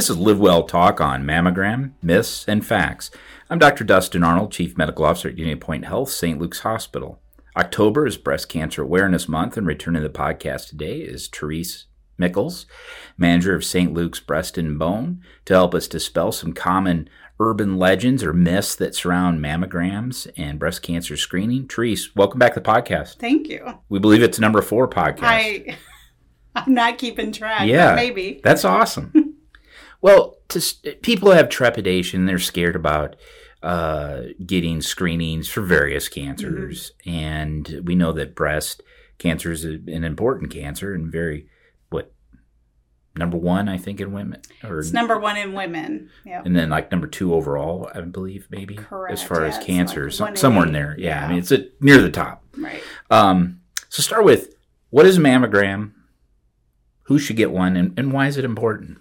This is Live Well Talk on mammogram, myths, and facts. I'm Dr. Dustin Arnold, Chief Medical Officer at Unity Point Health, St. Luke's Hospital. October is Breast Cancer Awareness Month, and returning to the podcast today is Therese Michels, manager of St. Luke's Breast and Bone, to help us dispel some common urban legends or myths that surround mammograms and breast cancer screening. Therese, welcome back to the podcast. Thank you. We believe it's number four podcast. I, I'm not keeping track. yeah, maybe. That's awesome. Well, to, people have trepidation. They're scared about uh, getting screenings for various cancers. Mm-hmm. And we know that breast cancer is an important cancer and very what number one, I think, in women. Or it's number one in women. Yeah. And then like number two overall, I believe, maybe. Correct. As far yeah, as cancer, like somewhere in there. Yeah. yeah. I mean, it's a, near the top. Right. Um, so start with what is a mammogram? Who should get one, and, and why is it important?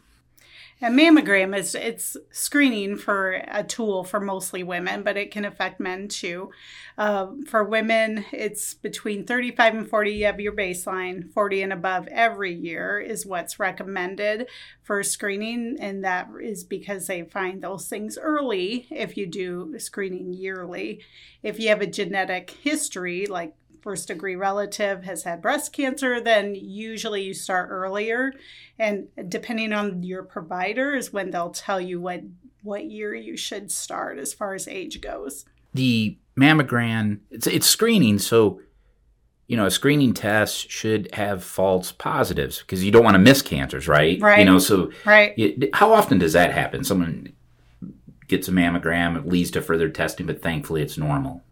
A mammogram is it's screening for a tool for mostly women, but it can affect men too. Uh, for women, it's between 35 and 40 of your baseline. 40 and above every year is what's recommended for screening, and that is because they find those things early if you do screening yearly. If you have a genetic history, like first degree relative has had breast cancer, then usually you start earlier. And depending on your provider is when they'll tell you what what year you should start as far as age goes. The mammogram, it's, it's screening, so you know, a screening test should have false positives because you don't want to miss cancers, right? Right. You know, so right. It, how often does that happen? Someone gets a mammogram, it leads to further testing, but thankfully it's normal.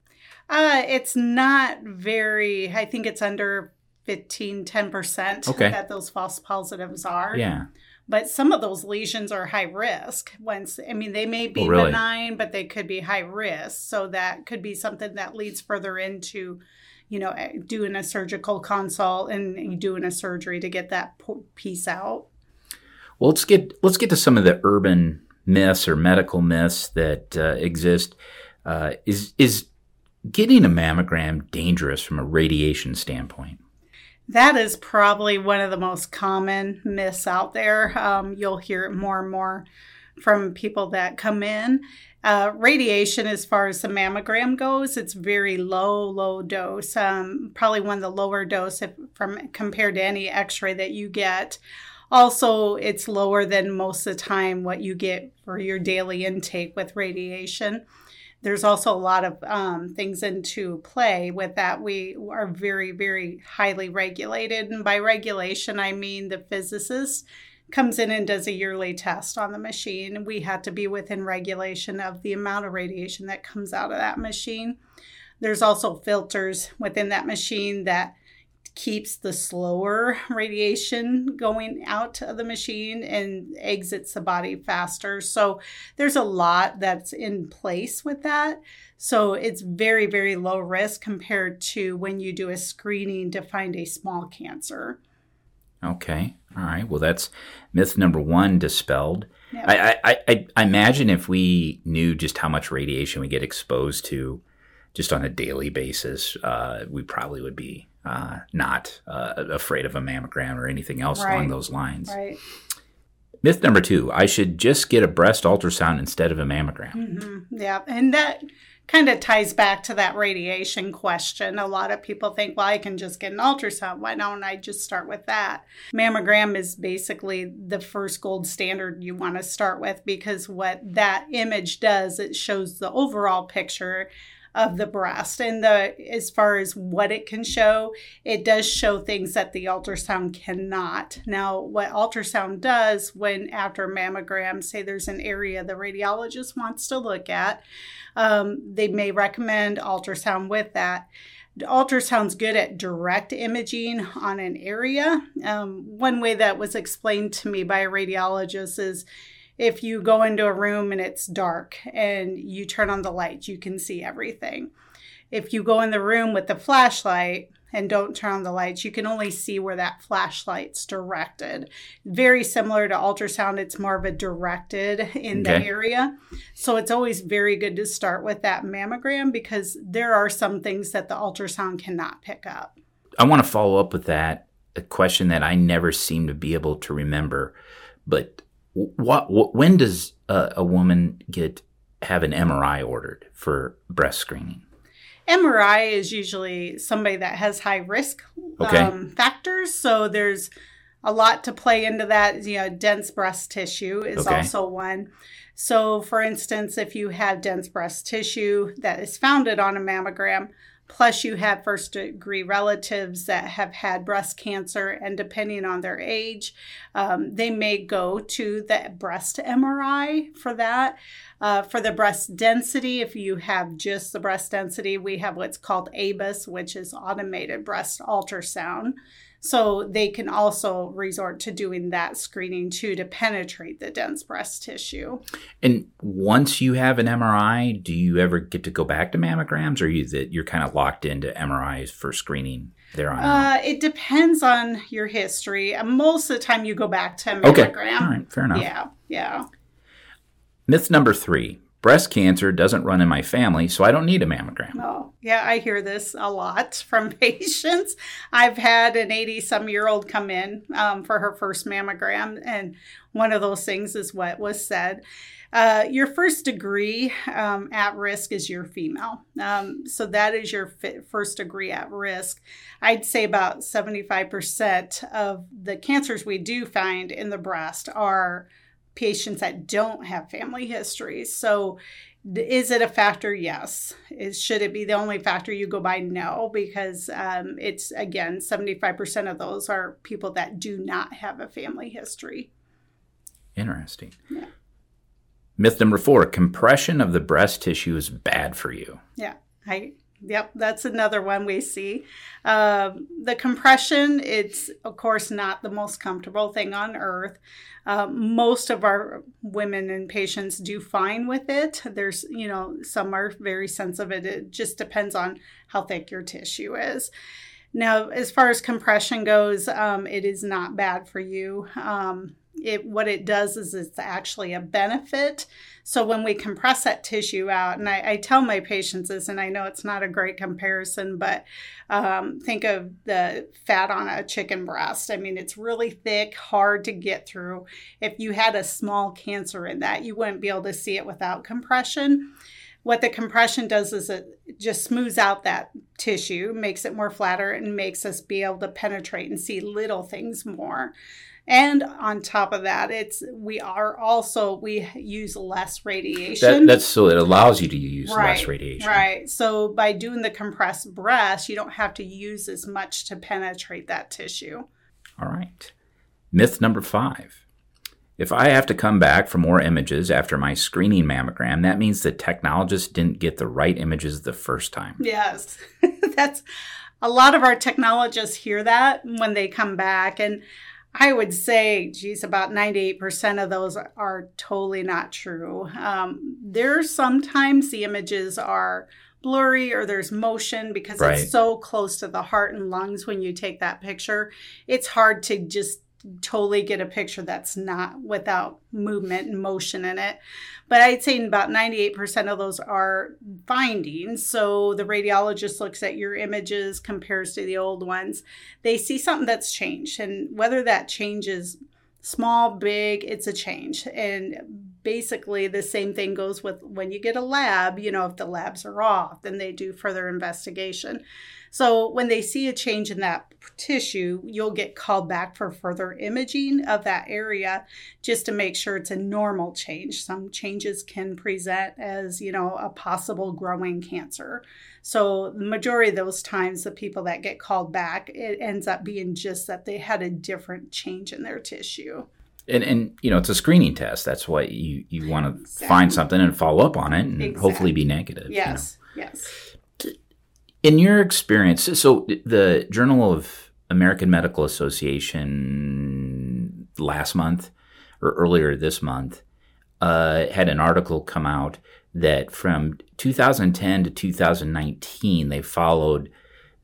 Uh, it's not very, I think it's under 15, 10% okay. that those false positives are. Yeah. But some of those lesions are high risk. Once, I mean, they may be oh, really? benign, but they could be high risk. So that could be something that leads further into, you know, eh, doing a surgical consult and doing a surgery to get that piece out. Well, let's get let's get to some of the urban myths or medical myths that uh, exist. Uh, is is getting a mammogram dangerous from a radiation standpoint? That is probably one of the most common myths out there. Um, you'll hear it more and more from people that come in. Uh, radiation, as far as the mammogram goes, it's very low, low dose. Um, probably one of the lower dose if, from compared to any X-ray that you get. Also, it's lower than most of the time what you get for your daily intake with radiation there's also a lot of um, things into play with that. We are very, very highly regulated. And by regulation, I mean the physicist comes in and does a yearly test on the machine. We have to be within regulation of the amount of radiation that comes out of that machine. There's also filters within that machine that keeps the slower radiation going out of the machine and exits the body faster. So there's a lot that's in place with that. So it's very, very low risk compared to when you do a screening to find a small cancer. Okay. All right. Well, that's myth number one dispelled. Yep. I, I, I, I imagine if we knew just how much radiation we get exposed to just on a daily basis, uh, we probably would be uh, not uh, afraid of a mammogram or anything else right. along those lines. Right. Myth number two: I should just get a breast ultrasound instead of a mammogram. Mm-hmm. Yeah, and that kind of ties back to that radiation question. A lot of people think, well, I can just get an ultrasound. Why don't I just start with that? Mammogram is basically the first gold standard you want to start with because what that image does, it shows the overall picture of the breast. And the as far as what it can show it does show things that the ultrasound cannot. Now what ultrasound does when after mammogram say there's an area the radiologist wants to look at um, they may recommend ultrasound with that. Ultrasound's good at direct imaging on an area. Um, one way that was explained to me by a radiologist is if you go into a room and it's dark and you turn on the lights, you can see everything. If you go in the room with the flashlight and don't turn on the lights, you can only see where that flashlight's directed. Very similar to ultrasound, it's more of a directed in okay. the area. So it's always very good to start with that mammogram because there are some things that the ultrasound cannot pick up. I want to follow up with that a question that I never seem to be able to remember, but what, what when does a, a woman get have an MRI ordered for breast screening? MRI is usually somebody that has high risk Okay. um, factors. So there's a lot to play into that. You know, dense breast tissue is Okay. also one. So, for instance, if you have dense breast tissue that is founded on a mammogram, plus you have first degree relatives that have had breast cancer, and depending on their age, um, they may go to the breast MRI for that. Uh, for the breast density, if you have just the breast density, we have what's called ABUS, which is automated breast ultrasound. So they can also resort to doing that screening too to penetrate the dense breast tissue. And once you have an MRI, do you ever get to go back to mammograms, or you that you're kind of locked into MRIs for screening there on? Uh, it depends on your history. Uh, Most of the time, you go back to a okay, mammogram. all right, fair enough. Yeah, yeah. Myth number three: breast cancer doesn't run in my family, so I don't need a mammogram. Yeah, I hear this a lot from patients. I've had an 80 some year old come in um, for her first mammogram, and one of those things is what was said. Uh, your first degree um, at risk is your female. Um, so that is your fi- first degree at risk. I'd say about 75% of the cancers we do find in the breast are patients that don't have family histories. So is it a factor? Yes. Is should it be the only factor you go by? No, because um, it's again seventy five percent of those are people that do not have a family history. Interesting. Yeah. Myth number four: compression of the breast tissue is bad for you. Yeah, I. Yep, that's another one we see. Um, the compression, it's of course not the most comfortable thing on earth. Uh, most of our women and patients do fine with it. There's, you know, some are very sensitive. It just depends on how thick your tissue is. Now, as far as compression goes, um, it is not bad for you. Um, it what it does is it's actually a benefit. So when we compress that tissue out, and I, I tell my patients this, and I know it's not a great comparison, but um, think of the fat on a chicken breast. I mean, it's really thick, hard to get through. If you had a small cancer in that, you wouldn't be able to see it without compression what the compression does is it just smooths out that tissue, makes it more flatter, and makes us be able to penetrate and see little things more. And on top of that, it's we are also we use less radiation. That, that's so it allows you to use right, less radiation. Right. So by doing the compressed breast, you don't have to use as much to penetrate that tissue. All right. Myth number five. If I have to come back for more images after my screening mammogram, that means the technologist didn't get the right images the first time. Yes. That's a lot of our technologists hear that when they come back. And I would say, geez, about 98% of those are totally not true. Um, there's sometimes the images are blurry or there's motion because Right. it's so close to the heart and lungs when you take that picture. It's hard to just totally get a picture that's not without movement and motion in it. But I'd say about 98% of those are findings. So the radiologist looks at your images, compares to the old ones. They see something that's changed. And whether that change is small, big, it's a change. And basically, the same thing goes with when you get a lab. You know, if the labs are off, then they do further investigation. So when they see a change in that tissue, you'll get called back for further imaging of that area just to make sure it's a normal change. Some changes can present as, you know, a possible growing cancer. So the majority of those times the people that get called back, it ends up being just that they had a different change in their tissue. And, and you know, it's a screening test. That's why you, you want to Exactly. find something and follow up on it and Exactly. hopefully be negative. you know. Yes. In your experience, so the Journal of American Medical Association last month or earlier this month uh, had an article come out that from 2010 to 2019 they followed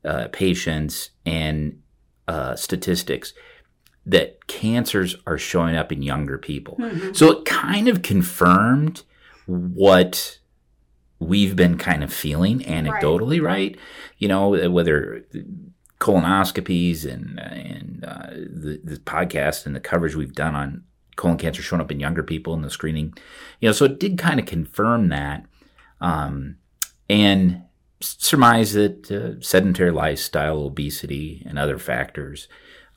uh, patients and uh, statistics that cancers are showing up in younger people. Mhm. So it kind of confirmed what we've been kind of feeling anecdotally, right? You know, whether colonoscopies and and uh, the, the podcast and the coverage we've done on colon cancer showing up in younger people in the screening. You know, so it did kind of confirm that, um, and surmise that uh, sedentary lifestyle, obesity, and other factors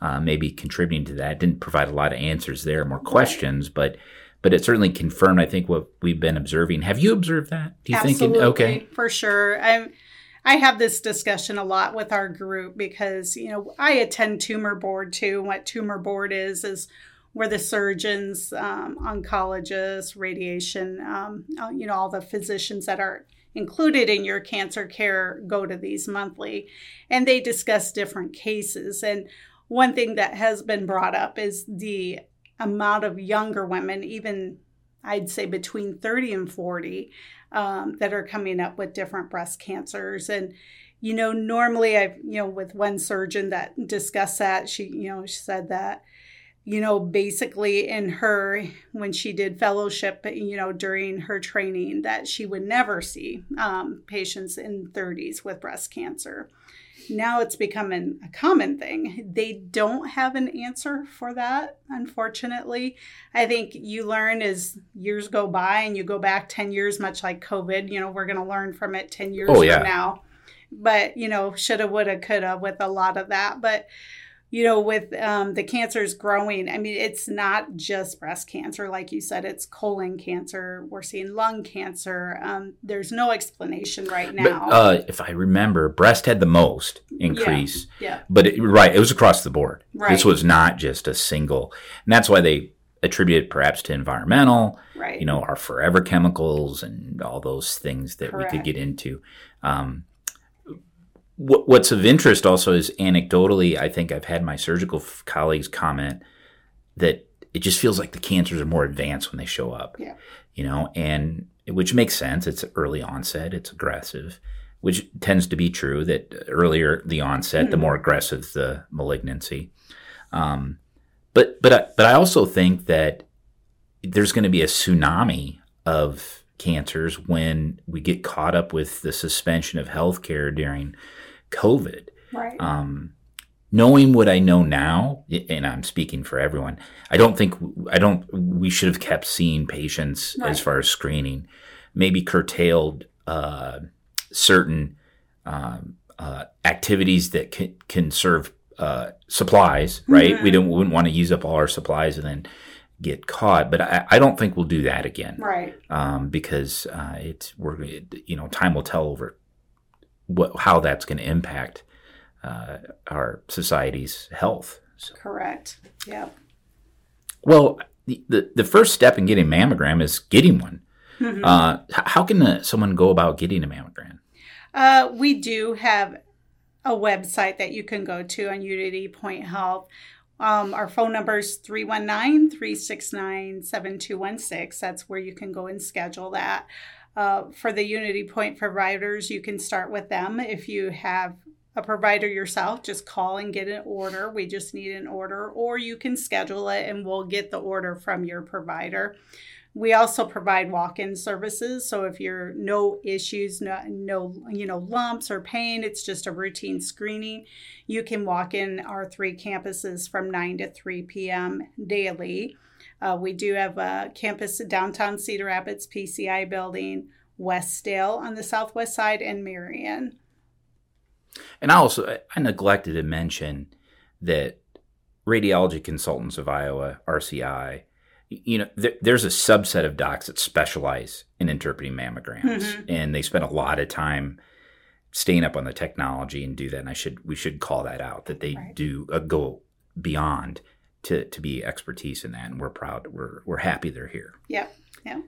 uh, may be contributing to that. Didn't provide a lot of answers there, more questions, but but it certainly confirmed, I think, what we've been observing. Have you observed that? Do you Absolutely, think? okay, for sure. I I have this discussion a lot with our group because you know I attend tumor board too. And What tumor board is is where the surgeons, um, oncologists, radiation, um, uh, you know, all the physicians that are included in your cancer care go to these monthly, and they discuss different cases. And one thing that has been brought up is the amount of younger women, even I'd say between 30 and 40, um, that are coming up with different breast cancers. And, you know, normally I've, you know, with one surgeon that discussed that, she, you know, she said that, you know, basically in her, when she did fellowship, you know, during her training, that she would never see um, patients in 30s with breast cancer now it's becoming a common thing. They don't have an answer for that, unfortunately. I think you learn as years go by and you go back 10 years, much like COVID, you know, we're going to learn from it 10 years oh, yeah. from now. But, you know, shoulda, woulda, coulda with a lot of that. But you know, with um, the cancers growing, I mean, it's not just breast cancer, like you said, it's colon cancer. We're seeing lung cancer. Um, there's no explanation right now. But, uh, if I remember, breast had the most increase. Yeah. yeah. But it, right, it was across the board. Right. This was not just a single, and that's why they attribute it perhaps to environmental. Right. You know, our forever chemicals and all those things that Correct. we could get into. Um, what's of interest also is anecdotally, I think I've had my surgical colleagues comment that it just feels like the cancers are more advanced when they show up. Yeah. You know, and which makes sense. It's early onset, it's aggressive, which tends to be true that earlier the onset, mm-hmm. the more aggressive the malignancy. Um, but but but I also think that there's going to be a tsunami of cancers when we get caught up with the suspension of healthcare during COVID. Right. Um, knowing what I know now, and I'm speaking for everyone, I don't think I don't we should have kept seeing patients right. as far as screening, maybe curtailed uh, certain um, uh, activities that can, can serve uh, supplies. Right, mm-hmm. we don't we wouldn't want to use up all our supplies and then get caught. But I, I don't think we'll do that again. Right. Um, because uh, it's we're you know time will tell over what how that's going to impact uh, our society's health. So. Correct. Yeah. Well, the, the, the first step in getting a mammogram is getting one. Mm-hmm. Uh, how can uh, someone go about getting a mammogram? Uh, we do have a website that you can go to on Unity Point Health. Um, our phone number is 319 369 7216. That's where you can go and schedule that. Uh, for the Unity Point providers, you can start with them. If you have a provider yourself, just call and get an order. We just need an order, or you can schedule it and we'll get the order from your provider. We also provide walk-in services, so if you're no issues, no, no you know lumps or pain, it's just a routine screening. You can walk in our three campuses from 9 to 3 p.m. daily. Uh, we do have a campus downtown Cedar Rapids PCI building, Westdale on the southwest side, and Marion. And I also I neglected to mention that Radiology Consultants of Iowa (RCI), you know, there, there's a subset of docs that specialize in interpreting mammograms, mm-hmm. and they spend a lot of time staying up on the technology and do that. And I should we should call that out that they right. do uh, go beyond to to be expertise in that, and we're proud. We're we're happy they're here. Yeah, yeah.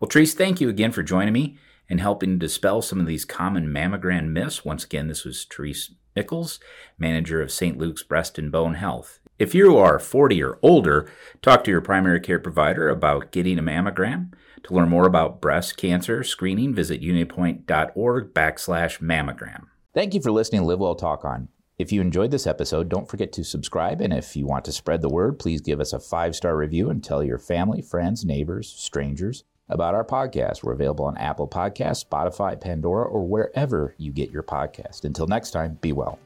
Well, Therese, thank you again for joining me and helping dispel some of these common mammogram myths. Once again, this was Therese Michels, manager of St. Luke's Breast and Bone Health. If you are 40 or older, talk to your primary care provider about getting a mammogram. To learn more about breast cancer screening, visit unitypoint.org backslash mammogram. Thank you for listening to Live Well Talk On. If you enjoyed this episode, don't forget to subscribe. And if you want to spread the word, please give us a five star review and tell your family, friends, neighbors, strangers about our podcast. We're available on Apple Podcasts, Spotify, Pandora, or wherever you get your podcast. Until next time, be well.